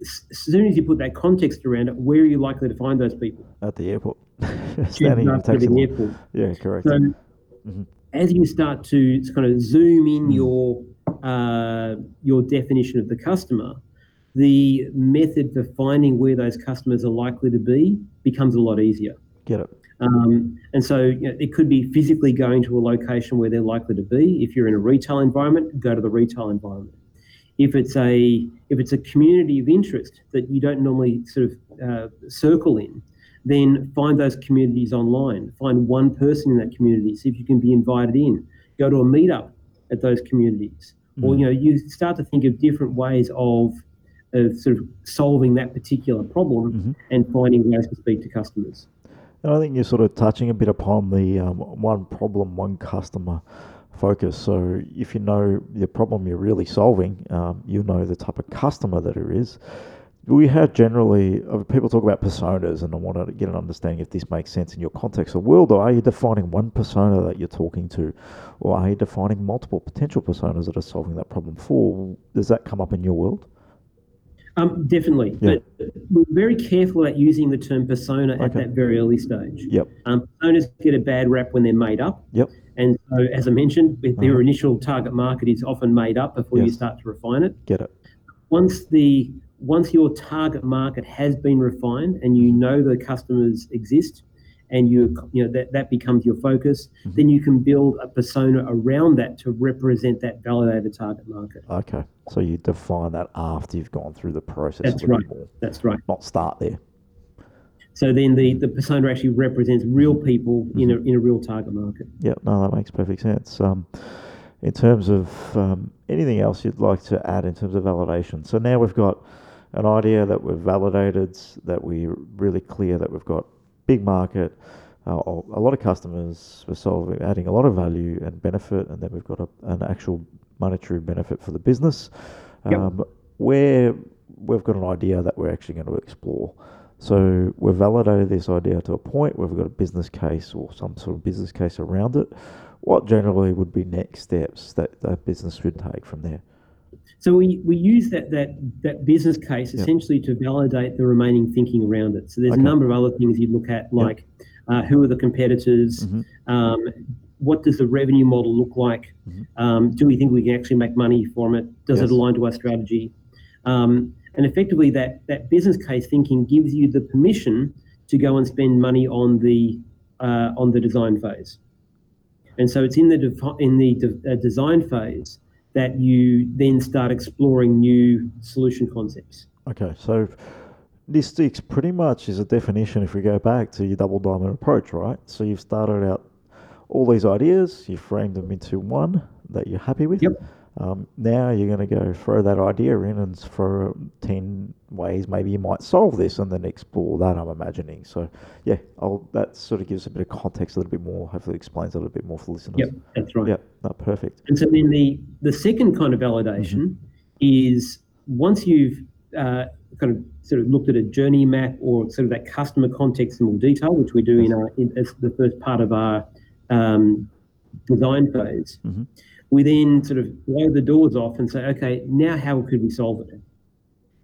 as soon as you put that context around it, where are you likely to find those people? At the airport. Standing in are a it's gonna be taxi the airport. Yeah, correct. So Mhm. as you start to kind of zoom in Mm. your uh, your definition of the customer, the method for finding where those customers are likely to be becomes a lot easier. Get it. Um, and so you know, it could be physically going to a location where they're likely to be. If you're in a retail environment, go to the retail environment. If it's a if it's a community of interest that you don't normally sort of uh, circle in, then find those communities online. Find one person in that community. See if you can be invited in. Go to a meetup at those communities, or Mm. you know you start to think of different ways of of sort of solving that particular problem Mhm. and finding ways to speak to customers. And I think you're sort of touching a bit upon the um, one problem, one customer focus. So if you know the problem you're really solving, um, you know the type of customer that it is. We have generally uh, people talk about personas, and I want to get an understanding if this makes sense in your context of world. Or are you defining one persona that you're talking to, or are you defining multiple potential personas that are solving that problem for? Does that come up in your world? Um, definitely, Yeah. but we're very careful about using the term persona at that very early stage. Yep. Um, personas get a bad rap when they're made up, Yep. And so as I mentioned, their Uh-huh. initial target market is often made up before you start to refine it. Get it. Once the once your target market has been refined and you know the customers exist, and you you know that, that becomes your focus, Mhm. then you can build a persona around that to represent that validated target market. Okay. So you define that after you've gone through the process That's right. That's right. not start there. So then the, the persona actually represents real people in a in a real target market. Yeah, no, that makes perfect sense. Um, in terms of um, anything else you'd like to add in terms of validation. So now we've got an idea that we've validated, that we're really clear that we've got big market, uh, a lot of customers, we're solving, adding a lot of value and benefit, and then we've got a, an actual monetary benefit for the business. Yep. Um, where we've got an idea that we're actually going to explore. So we've validated this idea to a point. Where we've got a business case or some sort of business case around it. What generally would be next steps that that business should take from there? So we, we use that that that business case Yep. essentially to validate the remaining thinking around it. So there's Okay. a number of other things you'd look at, like uh, who are the competitors, Mhm. um, what does the revenue model look like, Mhm. um, do we think we can actually make money from it, does Yes. it align to our strategy, um, and effectively that that business case thinking gives you the permission to go and spend money on the uh, on the design phase. And so it's in the defi- in the de- uh, design phase that you then start exploring new solution concepts. Okay, so this sticks pretty much is a definition if we go back to your double diamond approach, right? So you've started out all these ideas, you framed them into one that you're happy with. Yep. Um, now you're going to go throw that idea in and throw 10 ways maybe you might solve this and then explore that, I'm imagining. So, yeah, I'll, that sort of gives a bit of context a little bit more, hopefully explains a little bit more for listeners. Yep, that's right. Yeah, not perfect. And so then the the second kind of validation is once you've uh, kind of sort of looked at a journey map or sort of that customer context in more detail, which we do in our in, as the first part of our um, design phase. Mhm. We then sort of blow the doors off and say, okay, now how could we solve it?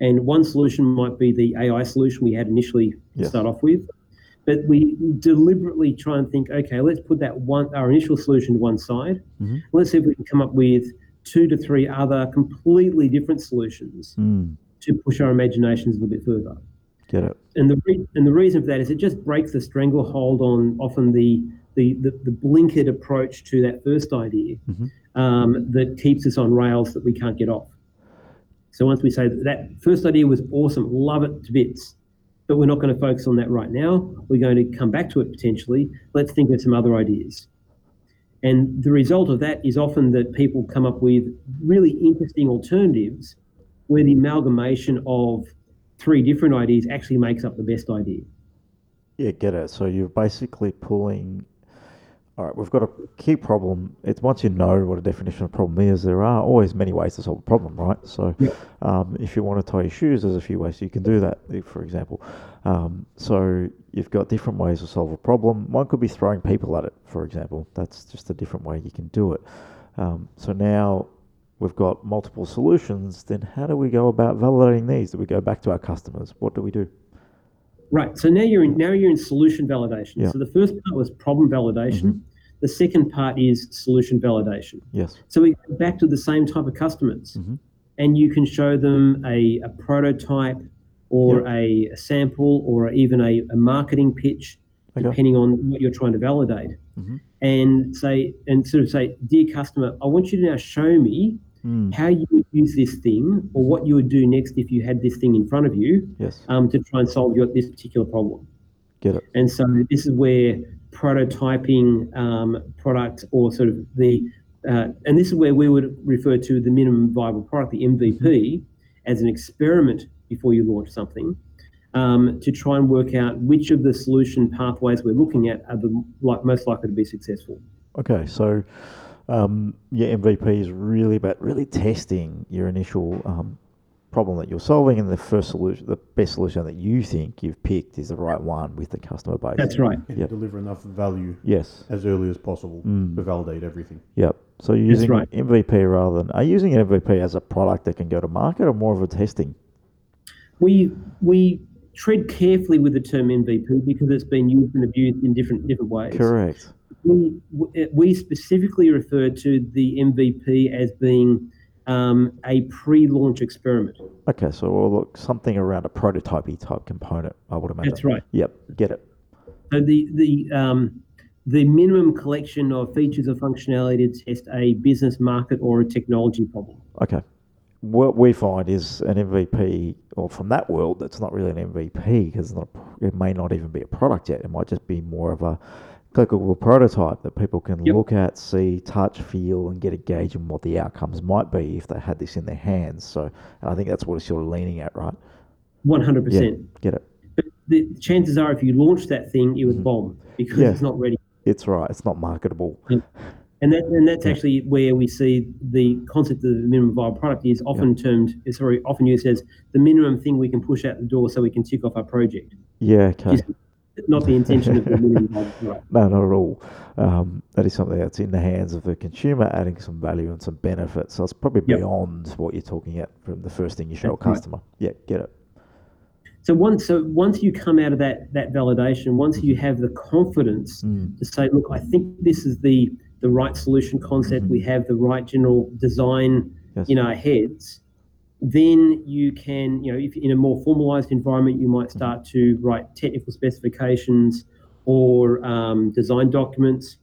And one solution might be the AI solution we had initially to Yes. start off with. But we deliberately try and think, okay, let's put that one our initial solution to one side. Mhm. Let's see if we can come up with two to three other completely different solutions Mm, to push our imaginations a little bit further. get it. And the re- and the reason for that is it just breaks the stranglehold on often the the, the, the blinkered approach to that first idea Mhm. Um, that keeps us on rails that we can't get off. So once we say that, that first idea was awesome, love it to bits, but we're not going to focus on that right now. We're going to come back to it potentially. Let's think of some other ideas. And the result of that is often that people come up with really interesting alternatives where the amalgamation of three different ideas actually makes up the best idea. Yeah, get it. So you're basically pulling. All right, we've got a key problem. It's once you know what a definition of problem is, there are always many ways to solve a problem, right? So, Yep. um, if you want to tie your shoes, there's a few ways you can do that. For example, um, so you've got different ways to solve a problem. One could be throwing people at it, for example. That's just a different way you can do it. Um, so now we've got multiple solutions. Then how do we go about validating these? Do we go back to our customers? What do we do? Right. So now you're in now you're in solution validation. Yeah. So the first part was problem validation. The second part is solution validation. Yes. So we go back to the same type of customers, Mhm. and you can show them a, a prototype or a, a sample or even a, a marketing pitch, Okay. depending on what you're trying to validate. Mhm. And say and sort of say, dear customer, I want you to now show me Mm, how you would use this thing or what you would do next if you had this thing in front of you yes. um, to try and solve your, this particular problem. Get it. And so this is where prototyping um, product or sort of the, uh, and this is where we would refer to the minimum viable product, the MVP, as an experiment before you launch something. Um, to try and work out which of the solution pathways we're looking at are the like, most likely to be successful. Okay, so um, your MVP is really about really testing your initial um, problem that you're solving, and the first solution, the best solution that you think you've picked is the right one with the customer base. That's right. And Yep. deliver enough value Yes. as early as possible Mm. to validate everything. Yep. So you're using right. MVP rather than are you using an MVP as a product that can go to market or more of a testing? We we tread carefully with the term MVP because it's been used and abused in different different ways. Correct. We we specifically refer to the MVP as being um, a pre-launch experiment. Okay, so well, look, something around a prototypey type component, I would imagine. That's right. Yep. Get it. So the the um, the minimum collection of features or functionality to test a business market or a technology problem. Okay. What we find is an MVP, or from that world, that's not really an MVP because it may not even be a product yet. It might just be more of a clickable prototype that people can Yep. look at, see, touch, feel, and get a gauge on what the outcomes might be if they had this in their hands. So, and I think that's what it's sort of leaning at, right? One hundred percent. get it. But the chances are, if you launch that thing, it would bomb because Mm-hmm. Yeah. it's not ready. It's right. It's not marketable. And that and that's actually where we see the concept of the minimum viable product is often termed, sorry, often used as the minimum thing we can push out the door so we can tick off our project. Yeah. Okay. Just not the intention of the minimum viable product. No, not at all. Um, that is something that's in the hands of the consumer, adding some value and some benefit. So it's probably Yep. beyond what you're talking at from the first thing you show a That's right. customer. Yeah, get it. So once so once you come out of that that validation, once you have the confidence Mm. to say, look, I think this is the the right solution concept. We have the right general design Yes. in our heads. Then you can, you know, if in a more formalized environment, you might start to write technical specifications or um, design documents.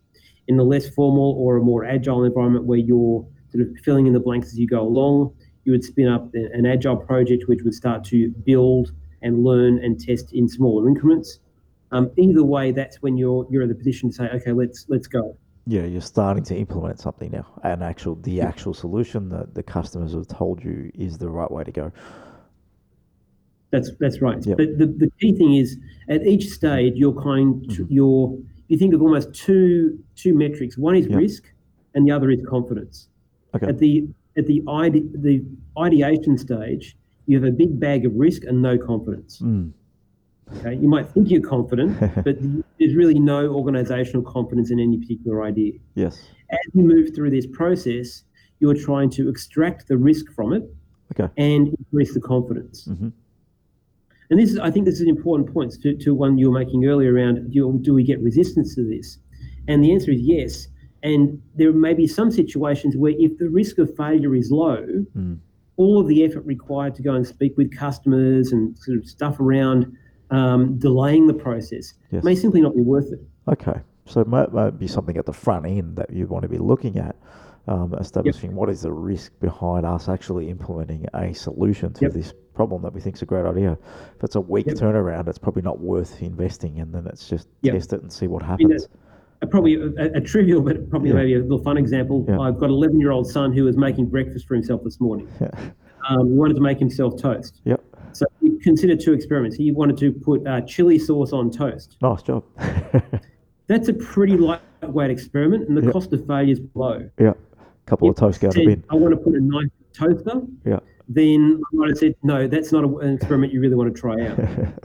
In a less formal or a more agile environment where you're sort of filling in the blanks as you go along, you would spin up an agile project which would start to build and learn and test in smaller increments. Um, either way, that's when you're you're in the position to say, okay, let's let's go. Yeah, you're starting to implement something now, an actual the actual solution that the customers have told you is the right way to go. That's that's right. Yep. But the, the key thing is at each stage you're kind Mhm. you're you think of almost two two metrics. One is Yep. risk and the other is confidence. Okay. At the at the ide, the ideation stage, you have a big bag of risk and no confidence. Mm. Okay, you might think you're confident, but there's really no organizational confidence in any particular idea. Yes. As you move through this process, you're trying to extract the risk from it Okay. and increase the confidence. hmm And this is, I think, this is an important point to, to one you were making earlier around do, do we get resistance to this? And the answer is yes. And there may be some situations where if the risk of failure is low, Mm. all of the effort required to go and speak with customers and sort of stuff around um, delaying the process Yes. may simply not be worth it. Okay. So it might, might be something at the front end that you want to be looking at, um, establishing what is the risk behind us actually implementing a solution to Yep. this problem that we think is a great idea. If it's a weak Yep. turnaround, it's probably not worth investing in. And then it's just Yep. test it and see what happens. a, probably a, a trivial, but probably Yeah. maybe a little fun example. Yeah. I've got an 11 year old son who was making breakfast for himself this morning. Yeah. Um, he wanted to make himself toast. Yep. Considered two experiments. He wanted to put uh, chili sauce on toast. Nice job. That's a pretty lightweight experiment, and the Yep. cost of failure is low. yeah. a Couple of toast to Said, bin. I want to put a nice toaster. Yeah. Then I might have said, no, that's not a, an experiment you really want to try out.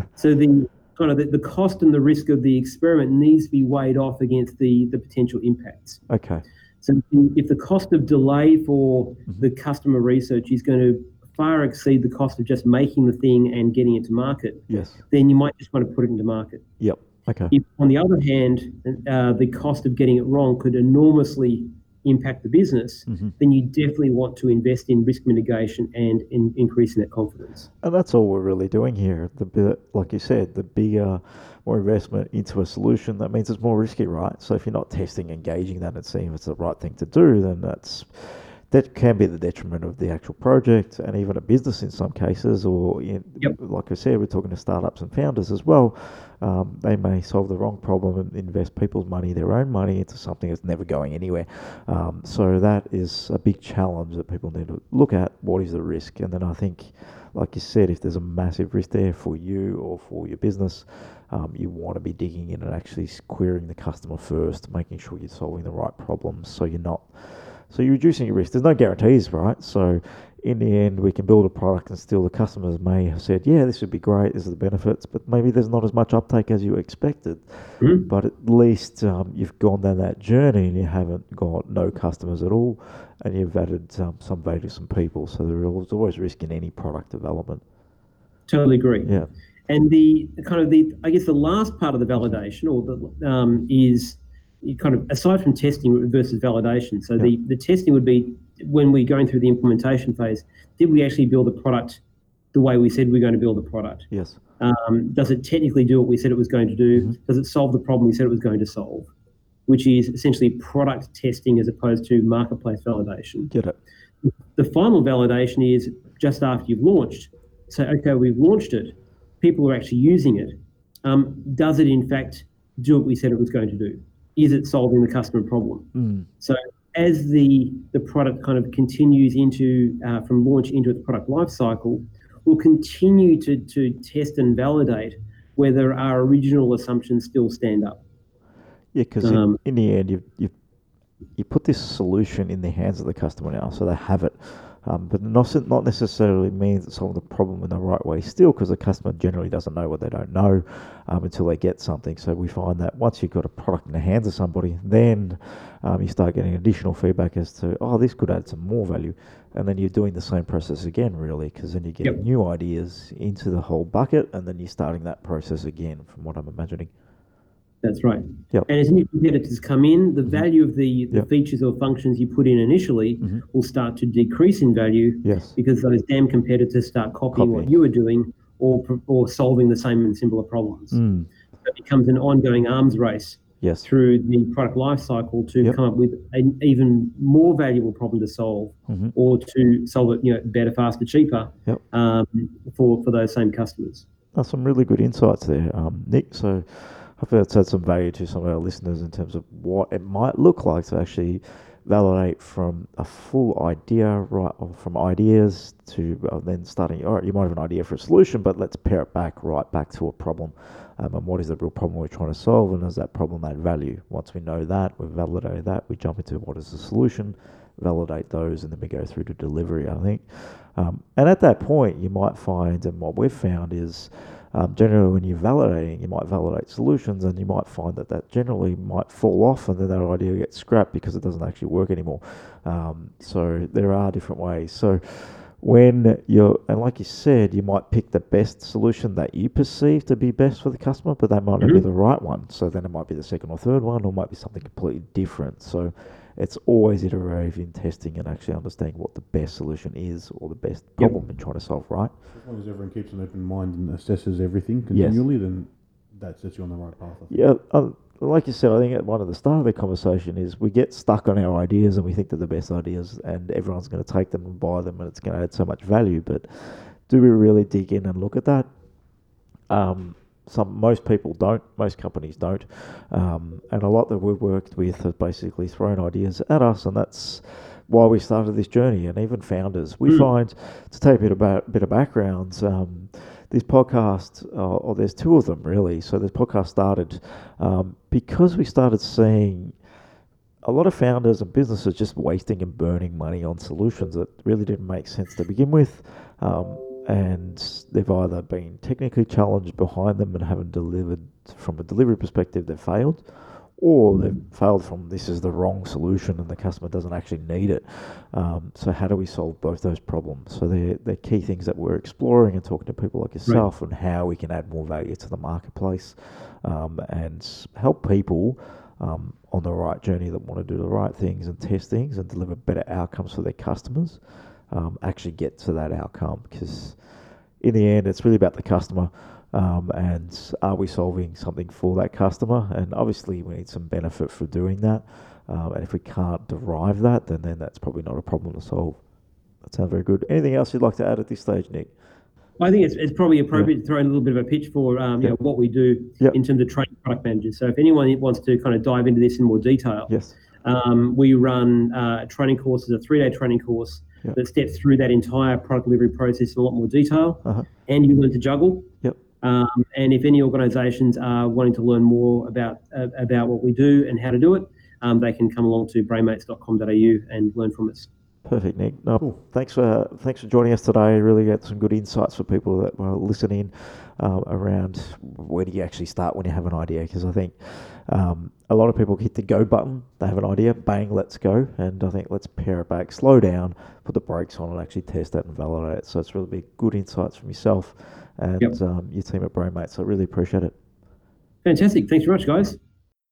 so the kind of the, the cost and the risk of the experiment needs to be weighed off against the the potential impacts. okay. So if the cost of delay for Mm-hmm. the customer research is going to far exceed the cost of just making the thing and getting it to market, Yes. then you might just want to put it into market. Yep. Okay. If, on the other hand, uh, the cost of getting it wrong could enormously impact the business, Mhm. then you definitely want to invest in risk mitigation and in increasing that confidence. And that's all we're really doing here. The bit, like you said, the bigger, more investment into a solution, that means it's more risky, right? So if you're not testing, engaging that, and seeing if it's the right thing to do, then that's that can be the detriment of the actual project and even a business in some cases. Or in, Yep. like I said, we're talking to startups and founders as well. Um, they may solve the wrong problem and invest people's money, their own money, into something that's never going anywhere. Um, so that is a big challenge that people need to look at. What is the risk? And then I think like you said, if there's a massive risk there for you or for your business, um, you want to be digging in and actually querying the customer first, making sure you're solving the right problems, so you're not, so you're reducing your risk. There's no guarantees, right? So in the end, we can build a product and still the customers may have said, yeah, this would be great, this is the benefits, but maybe there's not as much uptake as you expected. Mhm. But at least um, you've gone down that journey and you haven't got no customers at all, and you've added um, some value to some people. So there's always risk in any product development. Totally agree. Yeah. And the kind of the, I guess the last part of the validation, or the um, is you kind of aside from testing versus validation. So the the testing would be when we're going through the implementation phase. Did we actually build a product the way we said we are going to build the product? Yes. Um, does it technically do what we said it was going to do? Mm-hmm. Does it solve the problem we said it was going to solve? Which is essentially product testing as opposed to marketplace validation. Get it. The final validation is just after you've launched. So, okay, we've launched it, people are actually using it. Um, does it in fact do what we said it was going to do? Is it solving the customer problem? Mm. So as the the product kind of continues into uh, from launch into its product life cycle, we'll continue to to test and validate whether our original assumptions still stand up. Yeah, because Um, in, in the end, you you you put this solution in the hands of the customer now, so they have it. Um, but not not necessarily means it's solving the problem in the right way still, because the customer generally doesn't know what they don't know um, until they get something. So we find that once you've got a product in the hands of somebody, then um, you start getting additional feedback as to, oh, this could add some more value. And then you're doing the same process again, really, because then you're getting Yep. new ideas into the whole bucket, and then you're starting that process again, from what I'm imagining. That's right. Yep. And as new competitors come in, the value of the, the Yep. features or functions you put in initially Mhm. will start to decrease in value Yes. because those damn competitors start copying what you were doing or or solving the same and similar problems. Mm. It becomes an ongoing arms race Yes. through the product life cycle to Yep. come up with an even more valuable problem to solve Mhm. or to solve it you know better faster cheaper Yep. um, for for those same customers That's some really good insights there, um, Nick. So hopefully that's had some value to some of our listeners in terms of what it might look like to actually validate from a full idea, right, from ideas to uh, then starting. All right, you might have an idea for a solution, but let's pare it back right back to a problem. Um, and what is the real problem we're trying to solve, and does that problem add value? Once we know that, we've validated that, we jump into what is the solution, validate those, and then we go through to delivery. I think, um, and at that point, you might find, and what we've found is um, generally when you're validating, you might validate solutions, and you might find that that generally might fall off, and then that idea gets scrapped because it doesn't actually work anymore. Um, so there are different ways. So when you're, and like you said, you might pick the best solution that you perceive to be best for the customer, but that might not be Mhm. the right one. So then it might be the second or third one, or might be something completely different. So it's always iterative in testing and actually understanding what the best solution is or the best Yep. problem in trying to solve, right? As long as everyone keeps an open mind and assesses everything continually, then that sets you on the right path. Yeah, uh, like you said, I think at one of the start of the conversation is we get stuck on our ideas and we think they're the best ideas, and everyone's going to take them and buy them, and it's going to add so much value. But do we really dig in and look at that? Um, some most people don't, most companies don't, um, and a lot that we've worked with have basically thrown ideas at us, and that's why we started this journey. And even founders, we Mm. find to take a bit about bit of background. Um, this podcast, uh, or there's two of them really. So this podcast started um, because we started seeing a lot of founders and businesses just wasting and burning money on solutions that really didn't make sense to begin with. Um, and they've either been technically challenged behind them and haven't delivered from a delivery perspective, they've failed, or they've failed from this is the wrong solution and the customer doesn't actually need it. Um, so how do we solve both those problems? So they're, they're key things that we're exploring and talking to people like yourself and how we can add more value to the marketplace um, and help people um, on the right journey that want to do the right things and test things and deliver better outcomes for their customers um, actually get to that outcome because in the end it's really about the customer um, and are we solving something for that customer and obviously we need some benefit for doing that um, and if we can't derive that then then that's probably not a problem to solve that sounds very good anything else you'd like to add at this stage nick I think it's, it's probably appropriate to throw in a little bit of a pitch for um, you Yeah. know what we do Yep. in terms of training product managers. So if anyone wants to kind of dive into this in more detail, yes um, we run uh, training courses, a three-day training course Yep. that steps through that entire product delivery process in a lot more detail, Uh-huh. and you learn to juggle. Yep. Um, and if any organisations are wanting to learn more about uh, about what we do and how to do it, um, they can come along to brainmates.com.au and learn from us. Perfect, Nick. No, Cool. thanks for thanks for joining us today. Really got some good insights for people that were listening um, around where do you actually start when you have an idea? Because I think um, a lot of people hit the go button. They have an idea, bang, let's go. And I think let's pare it back, slow down, put the brakes on, and actually test it and validate it. So it's really good insights from yourself and Yep. um, your team at BrainMate. So I really appreciate it. Fantastic. Thanks very much, guys.